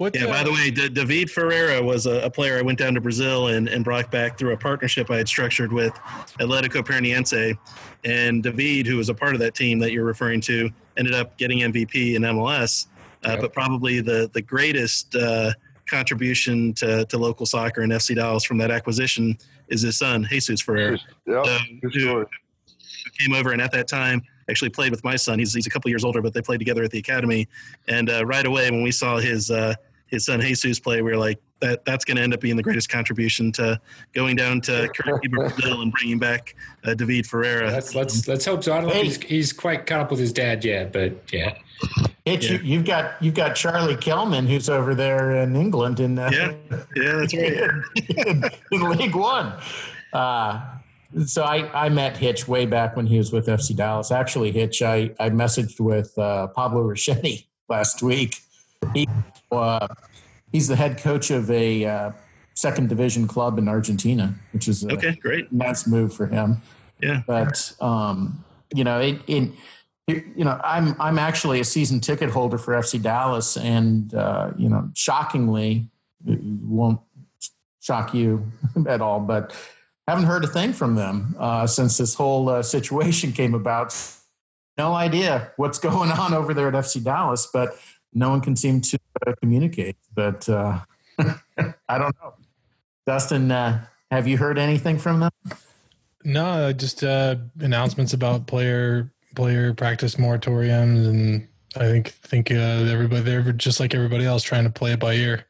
What, yeah, uh, by the way, D- David Ferreira was a, a, player I went down to Brazil and, and brought back through a partnership I had structured with Atletico Paranaense. And David, who was a part of that team that you're referring to, ended up getting MVP in MLS. Uh, yep. But probably the, the greatest uh, contribution to, to local soccer and FC Dallas from that acquisition is his son, Jesus Ferreira, Yep. Uh, who came over and at that time actually played with my son. He's, he's a couple years older, but they played together at the academy. And uh, right away, when we saw his uh, his son Jesus play, we were like, that that's going to end up being the greatest contribution to going down to Brazil and bringing back uh, David Ferreira. Let's let's let's hope so. I don't hey. he's, he's quite caught up with his dad yet, but yeah. It's, yeah. you, have got you've got Charlie Kelman who's over there in England in uh, yeah yeah that's right in, in League One. Uh, so I, I met Hitch way back when he was with FC Dallas. Actually, Hitch, I, I messaged with uh, Pablo Ricchetti last week. He uh, he's the head coach of a uh, second division club in Argentina, which is a okay, great, nice move for him. Yeah, but um, you know, it, it, you know, I'm I'm actually a season ticket holder for FC Dallas, and uh, you know, shockingly, won't shock you at all, but haven't heard a thing from them uh, since this whole uh, situation came about. No idea what's going on over there at FC Dallas, but no one can seem to uh, communicate. But uh, I don't know. Dustin, uh, have you heard anything from them? No, just uh, announcements about player player practice moratoriums, and I think think uh, everybody they're just like everybody else trying to play it by ear.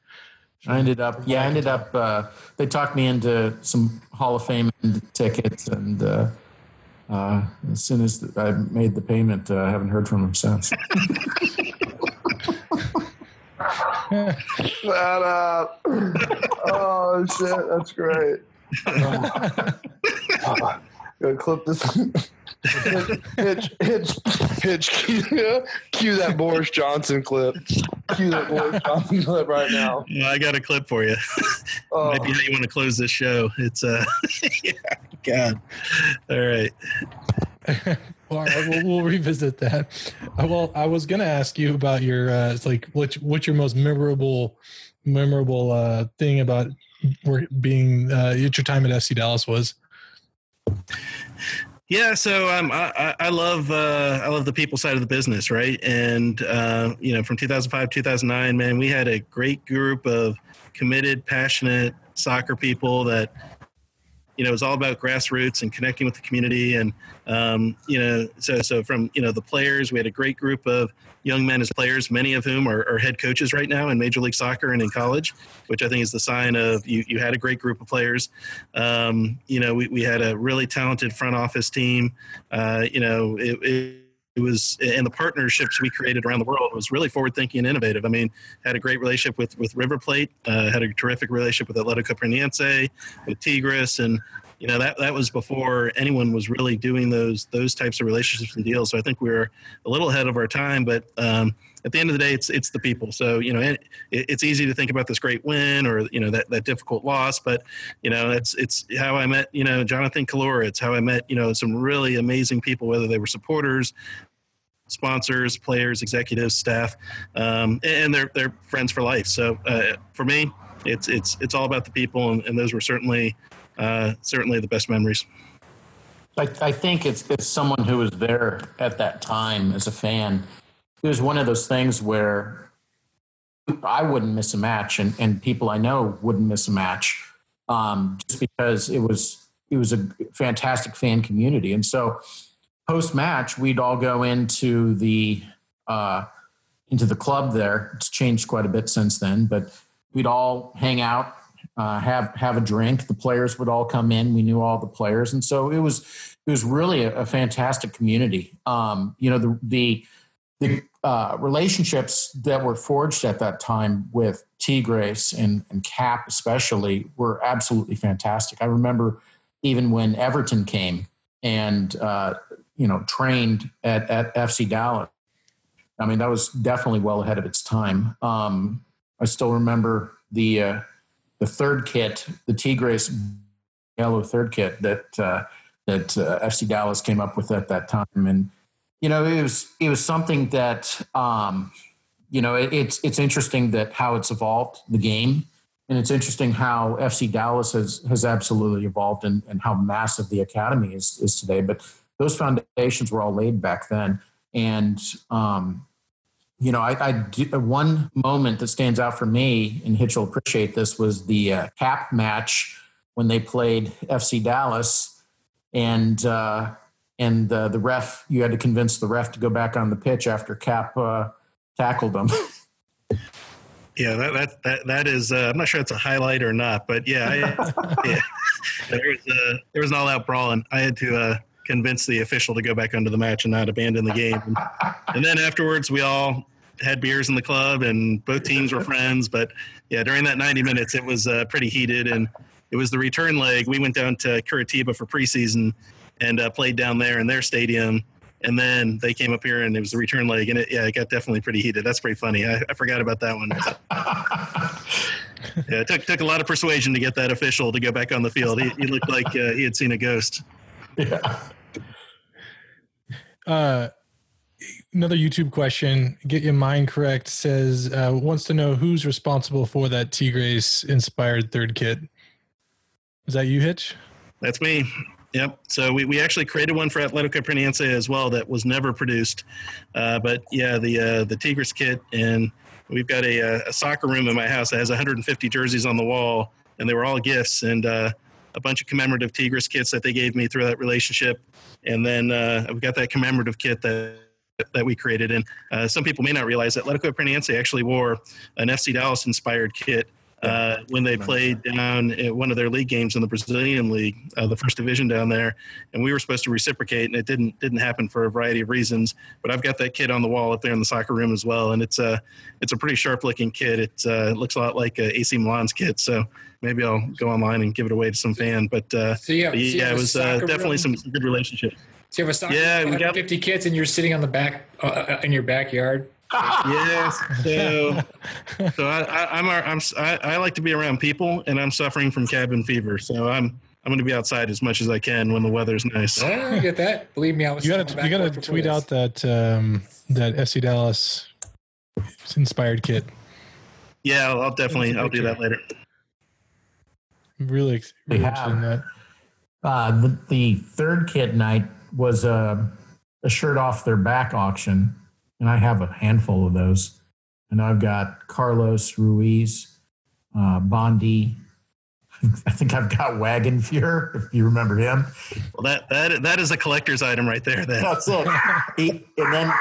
I ended up, yeah, I ended up. Uh, they talked me into some Hall of Fame tickets, and uh, uh, as soon as I made the payment, uh, I haven't heard from them since. Shout up. Oh shit, that's great. Um, gonna clip this. hitch, hitch, hitch. Cue, cue that Boris Johnson clip. Cue that Boris Johnson clip right now. Well, I got a clip for you. Oh. Might be how you want to close this show. It's uh, yeah, God. All right. All right, we'll, we'll revisit that. Well, I was going to ask you about your uh, it's like what's what's your most memorable memorable uh, thing about being uh, your time at FC Dallas was. Yeah, so um, I, I love uh, I love the people side of the business, right? And uh, you know, from 2005 2009, man, we had a great group of committed, passionate soccer people that you know, it was all about grassroots and connecting with the community. And, um, you know, so, so from, you know, the players, we had a great group of young men as players, many of whom are, are, head coaches right now in Major League Soccer and in college, which I think is the sign of you, you had a great group of players. Um, you know, we, we had a really talented front office team. Uh, you know, it, it it was and the partnerships we created around the world was really forward thinking and innovative. I mean, had a great relationship with with River Plate, uh, had a terrific relationship with Atletico Paranaense, with Tigres, and you know that that was before anyone was really doing those those types of relationships and deals. So I think we were a little ahead of our time, but um, at the end of the day, it's it's the people. So you know, it, it's easy to think about this great win or you know that that difficult loss, but you know, it's it's how I met you know Jonathan Collura. It's how I met you know some really amazing people, whether they were supporters, sponsors, players, executives, staff, um, and they're they're friends for life. So uh, for me, it's it's it's all about the people, and, and those were certainly uh, certainly the best memories. I, I think it's it's someone who was there at that time as a fan. It was one of those things where I wouldn't miss a match, and, and people I know wouldn't miss a match, um, just because it was it was a fantastic fan community. And so post match, we'd all go into the uh, into the club there. It's changed quite a bit since then, but we'd all hang out, uh, have have a drink. The players would all come in. We knew all the players, and so it was it was really a, a fantastic community. Um, you know, the the the uh, relationships that were forged at that time with Tigres and, and Cap especially were absolutely fantastic. I remember even when Everton came and uh, you know trained at, at FC Dallas. I mean, that was definitely well ahead of its time. Um, I still remember the uh, the third kit, the Tigres yellow third kit that uh, that uh, FC Dallas came up with at that time, and you know it was it was something that um, you know it, it's it's interesting that how it's evolved the game, and it's interesting how FC Dallas has has absolutely evolved and, and how massive the academy is is today. But those foundations were all laid back then, and um, you know, I, I do, one moment that stands out for me, and Hitch will appreciate this, was the uh, cap match when they played FC Dallas, and uh, and uh, the ref, you had to convince the ref to go back on the pitch after Cap uh, tackled them. yeah, that that that, that is. Uh, I'm not sure it's a highlight or not, but yeah, I, yeah. there was uh, there was an all-out brawl, and I had to convince the official to go back under the match and not abandon the game. And, and, then afterwards, we all had beers in the club, and both teams were friends. But yeah, during that 90 minutes, it was uh, pretty heated, and it was the return leg. We went down to Curitiba for preseason and uh, played down there in their stadium. And then they came up here, and it was the return leg, and it yeah, it got definitely pretty heated. That's pretty funny. I, I forgot about that one. yeah, it took took a lot of persuasion to get that official to go back on the field. He, he looked like uh, he had seen a ghost. Yeah. Uh, another YouTube question. Get your mind correct. Says uh, wants to know who's responsible for that Tigres inspired third kit. Is that you, Hitch? That's me. Yep. So we, we actually created one for Atletico Paranaense as well that was never produced. Uh, but yeah, the uh, the Tigres kit, and we've got a, a, soccer room in my house that has 150 jerseys on the wall, and they were all gifts and uh, a bunch of commemorative Tigres kits that they gave me through that relationship. And then uh, we've got that commemorative kit that that we created. And uh, some people may not realize that Atletico Paranaense actually wore an FC Dallas inspired kit uh, when they played down at one of their league games in the Brazilian league, uh, the first division down there, and we were supposed to reciprocate, and it didn't didn't happen for a variety of reasons. But I've got that kid on the wall up there in the soccer room as well, and it's a it's a pretty sharp looking kid. It uh, looks a lot like a AC Milan's kit, so maybe I'll go online and give it away to some fan. But, uh, so yeah, so yeah, it was uh, definitely some, some good relationships. So you have a soccer yeah, we got 50 kids and you're sitting on the back uh, uh in your backyard. Yes. So, so I, I, I'm, I'm, I, I like to be around people, and I'm suffering from cabin fever. So I'm, I'm going to be outside as much as I can when the weather's nice. Yeah, I get that. Believe me, I was. You got to, you got to tweet out that um, that FC Dallas inspired kit. Yeah, I'll, I'll definitely. I'll do that later. really, really interested in that. Uh, the, the third kit night was a, a shirt off their back auction, and I have a handful of those. And I've got Carlos Ruiz, uh, Bondi. I think I've got Wagenfuhr, if you remember him. Well, that that that is a collector's item right there. Then that's it. he, and then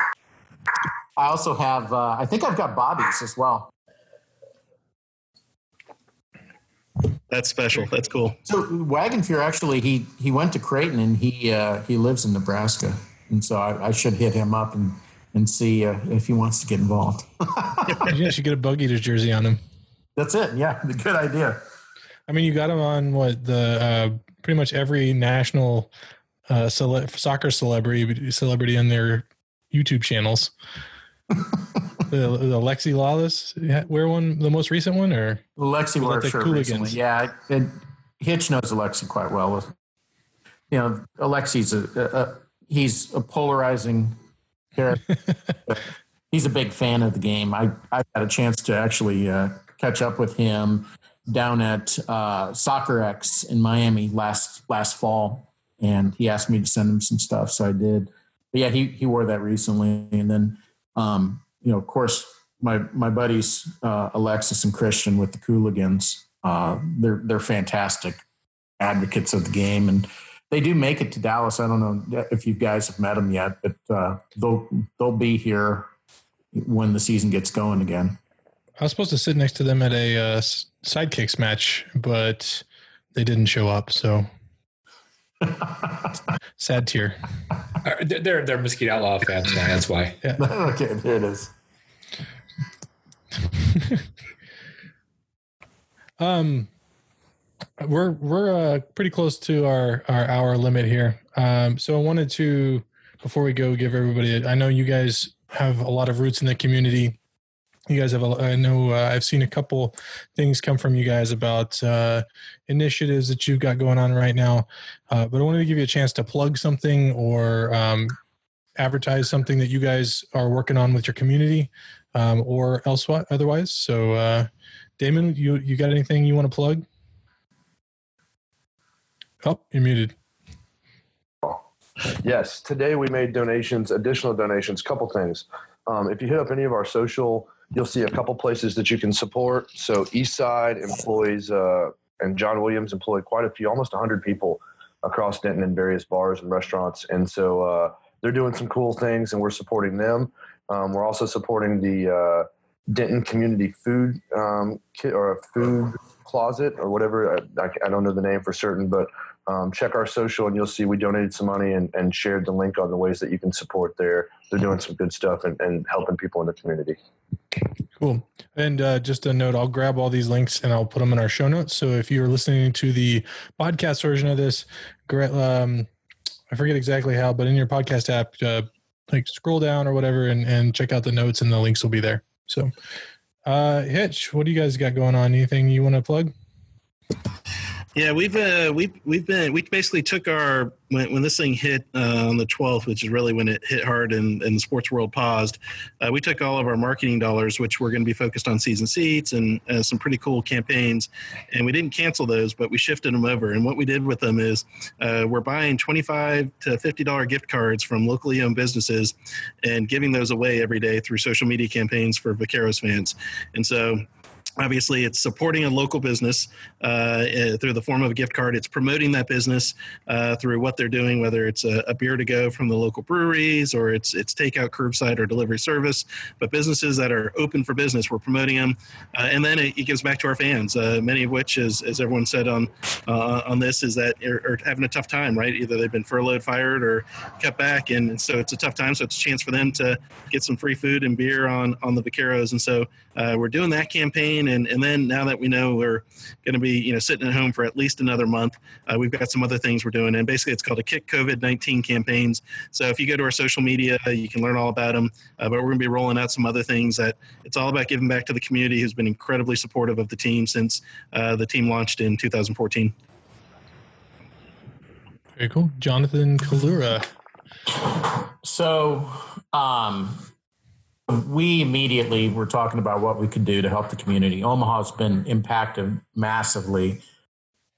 I also have. Uh, I think I've got Bobby's as well. That's special. That's cool. So Wagenfuhr actually he he went to Creighton and he uh, he lives in Nebraska, and so I, I should hit him up and and see uh, if he wants to get involved. you should get a Bugeaters jersey on him. That's it. Yeah, the good idea. I mean, you got him on what the uh, pretty much every national uh, cele- soccer celebrity celebrity on their YouTube channels. The, the Alexi Lalas wear one, the most recent one, or Lexi wore shirt recently. Yeah, and Hitch knows Alexi quite well. You know, Alexi's a, a, a he's a polarizing he's a big fan of the game. I I got a chance to actually uh, catch up with him down at uh, Soccerex in Miami last last fall, and he asked me to send him some stuff, so I did. But yeah, he he wore that recently, and then um, you know, of course, my my buddies uh, Alexis and Christian with the Cooligans, uh, they're they're fantastic advocates of the game, and they do make it to Dallas. I don't know if you guys have met them yet, but uh, they'll they'll be here when the season gets going again. I was supposed to sit next to them at a uh, sidekicks match, but they didn't show up. So sad tear. Uh, they're they're Mesquite Outlaw fans, man. That's why. Yeah. okay, there it is. um, we're we're uh, pretty close to our our hour limit here. Um, so I wanted to before we go give everybody. I know you guys have a lot of roots in the community. You guys have. A, I know uh, I've seen a couple things come from you guys about uh, initiatives that you've got going on right now. Uh, but I wanted to give you a chance to plug something or um, advertise something that you guys are working on with your community um, or elsewhere otherwise. So, uh, Damon, you you got anything you want to plug? Oh, you're muted. Yes, today we made donations, additional donations, couple things. Um, if you hit up any of our social, you'll see a couple places that you can support. So Eastside employs, uh, and John Williams employed quite a few, almost 100 people across Denton in various bars and restaurants. And so uh, they're doing some cool things, and we're supporting them. Um, we're also supporting the uh, Denton Community Food um, Kit or food closet or whatever. I, I, don't know the name for certain, but um, check our social and you'll see we donated some money and, and, shared the link on the ways that you can support there. They're doing some good stuff and, and helping people in the community. Cool. And uh, just a note, I'll grab all these links and I'll put them in our show notes. So if you're listening to the podcast version of this, um, I forget exactly how, but in your podcast app, uh, like scroll down or whatever and, and check out the notes and the links will be there. So, uh, Hitch, what do you guys got going on? Anything you want to plug? Yeah, we've uh, we've we've been we basically took our when, when this thing hit uh, on the 12th, which is really when it hit hard and, and the sports world paused. Uh, we took all of our marketing dollars, which were going to be focused on season seats and uh, some pretty cool campaigns, and we didn't cancel those, but we shifted them over. And what we did with them is uh, we're buying 25 to 50 dollar gift cards from locally owned businesses and giving those away every day through social media campaigns for Vaqueros fans. And so obviously it's supporting a local business uh, eh, through the form of a gift card. It's promoting that business uh, through what they're doing whether it's a, a, beer to go from the local breweries or it's it's takeout curbside or delivery service. But businesses that are open for business we're promoting them uh, and then it, it, gives back to our fans uh, many of which as, as everyone said on uh, on this is that are, are, having a tough time right? Either they've been furloughed fired or cut back and so it's a tough time. So it's a chance for them to get some free food and beer on on the vaqueros. And so uh, we're doing that campaign and, and then now that we know we're going to be you know sitting at home for at least another month, uh, we've got some other things we're doing, and basically it's called a Kick COVID nineteen campaigns. So if you go to our social media, you can learn all about them. Uh, but we're going to be rolling out some other things that it's all about giving back to the community who's been incredibly supportive of the team since uh, the team launched in 2014. Very cool, Jonathan Collura. So, um, we immediately were talking about what we could do to help the community. Omaha's been impacted massively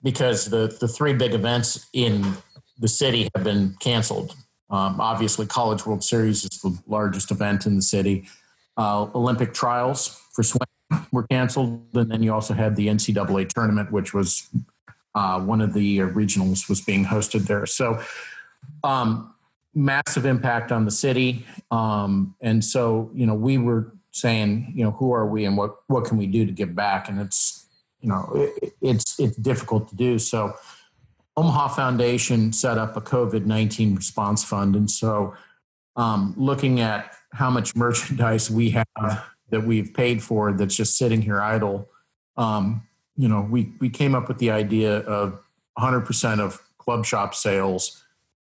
because the, the three big events in the city have been canceled. Um, obviously, College World Series is the largest event in the city. Uh, Olympic trials for swimming were canceled, and then you also had the NCAA tournament, which was uh, one of the regionals was being hosted there. So, um, massive impact on the city. Um, and so, you know, we were saying, you know, who are we and what, what can we do to give back? And it's, you know, it, it's, it's difficult to do. So Omaha Foundation set up a COVID-19 response fund. And so um, looking at how much merchandise we have that we've paid for that's just sitting here idle, um, you know, we, we came up with the idea of 100% of club shop sales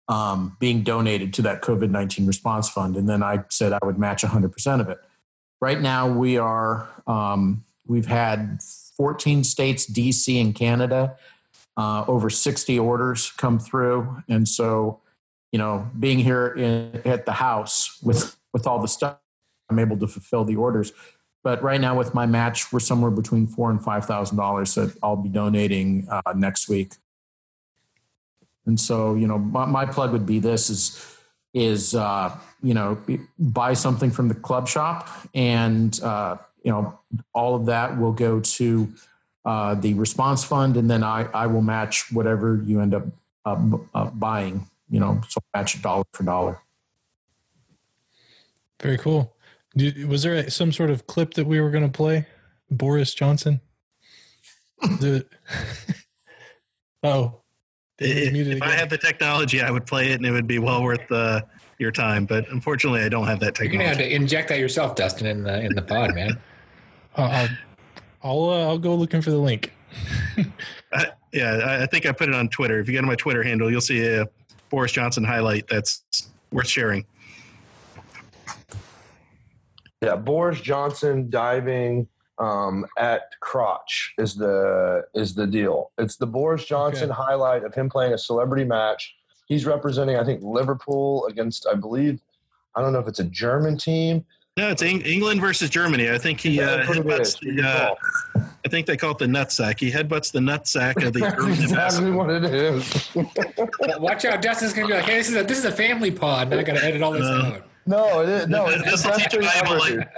um, being donated to that COVID 19 response fund. And then I said I would match 100% of it. right now we are um, we've had 14 states, DC, and Canada. Uh, over 60 orders come through, and so you know, being here in, at the house with with all the stuff, I'm able to fulfill the orders. But right now, with my match, we're somewhere between four and five thousand dollars that I'll be donating uh, next week. And so, you know, my, my plug would be this: is is uh, you know buy something from the club shop, and uh, you know all of that will go to uh, the response fund, and then I I will match whatever you end up uh, uh, buying. You know, so match dollar for dollar. Very cool. Did, was there a, some sort of clip that we were going to play? Boris Johnson. the, oh, if I had the technology, I would play it, and it would be well worth uh, your time. But unfortunately, I don't have that technology. You're gonna have to inject that yourself, Dustin, in the in the pod, man. I'll I'll, uh, I'll go looking for the link. I, yeah, I think I put it on Twitter. If you go to my Twitter handle, you'll see a Boris Johnson highlight that's worth sharing. Yeah, Boris Johnson diving um, at crotch is the is the deal. It's the Boris Johnson okay. highlight of him playing a celebrity match. He's representing, I think, Liverpool against, I believe, I don't know if it's a German team. No, it's England versus Germany. I think he uh, headbutts the. Uh, I think they call it the nutsack. He headbutts the nutsack of the. That's exactly what it is. Watch out, Dustin's gonna be like, "Hey, this is a this is a family pod. I gotta edit all this uh, out." No, it is, no, it's thing ever.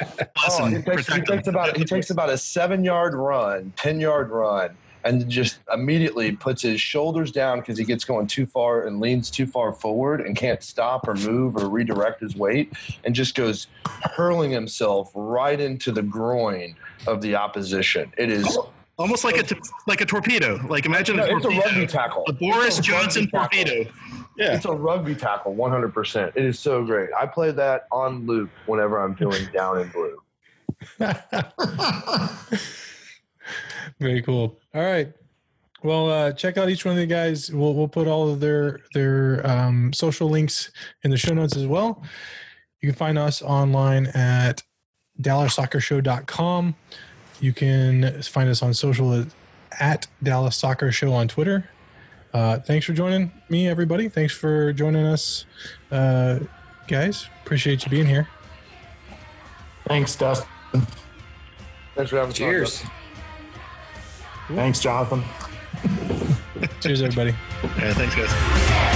Oh, he, takes, he takes about he takes about a seven yard run, ten yard run, and just immediately puts his shoulders down because he gets going too far and leans too far forward and can't stop or move or redirect his weight, and just goes hurling himself right into the groin of the opposition. It is. Almost like a like a torpedo. Like imagine no, a torpedo. It's a rugby tackle. A Boris Johnson torpedo. Yeah. It's a rugby tackle, 100%. It is so great. I play that on loop whenever I'm feeling down in blue. Very cool. All right. Well, uh, check out each one of the guys. We'll we'll put all of their their um, social links in the show notes as well. You can find us online at DallasSoccerShow.com. You can find us on social at Dallas Soccer Show on Twitter. Uh, thanks for joining me, everybody. Thanks for joining us, uh, guys. Appreciate you being here. Thanks, Dustin. Thanks for having us. Cheers. Thanks, Jonathan. Cheers, everybody. Yeah, thanks, guys.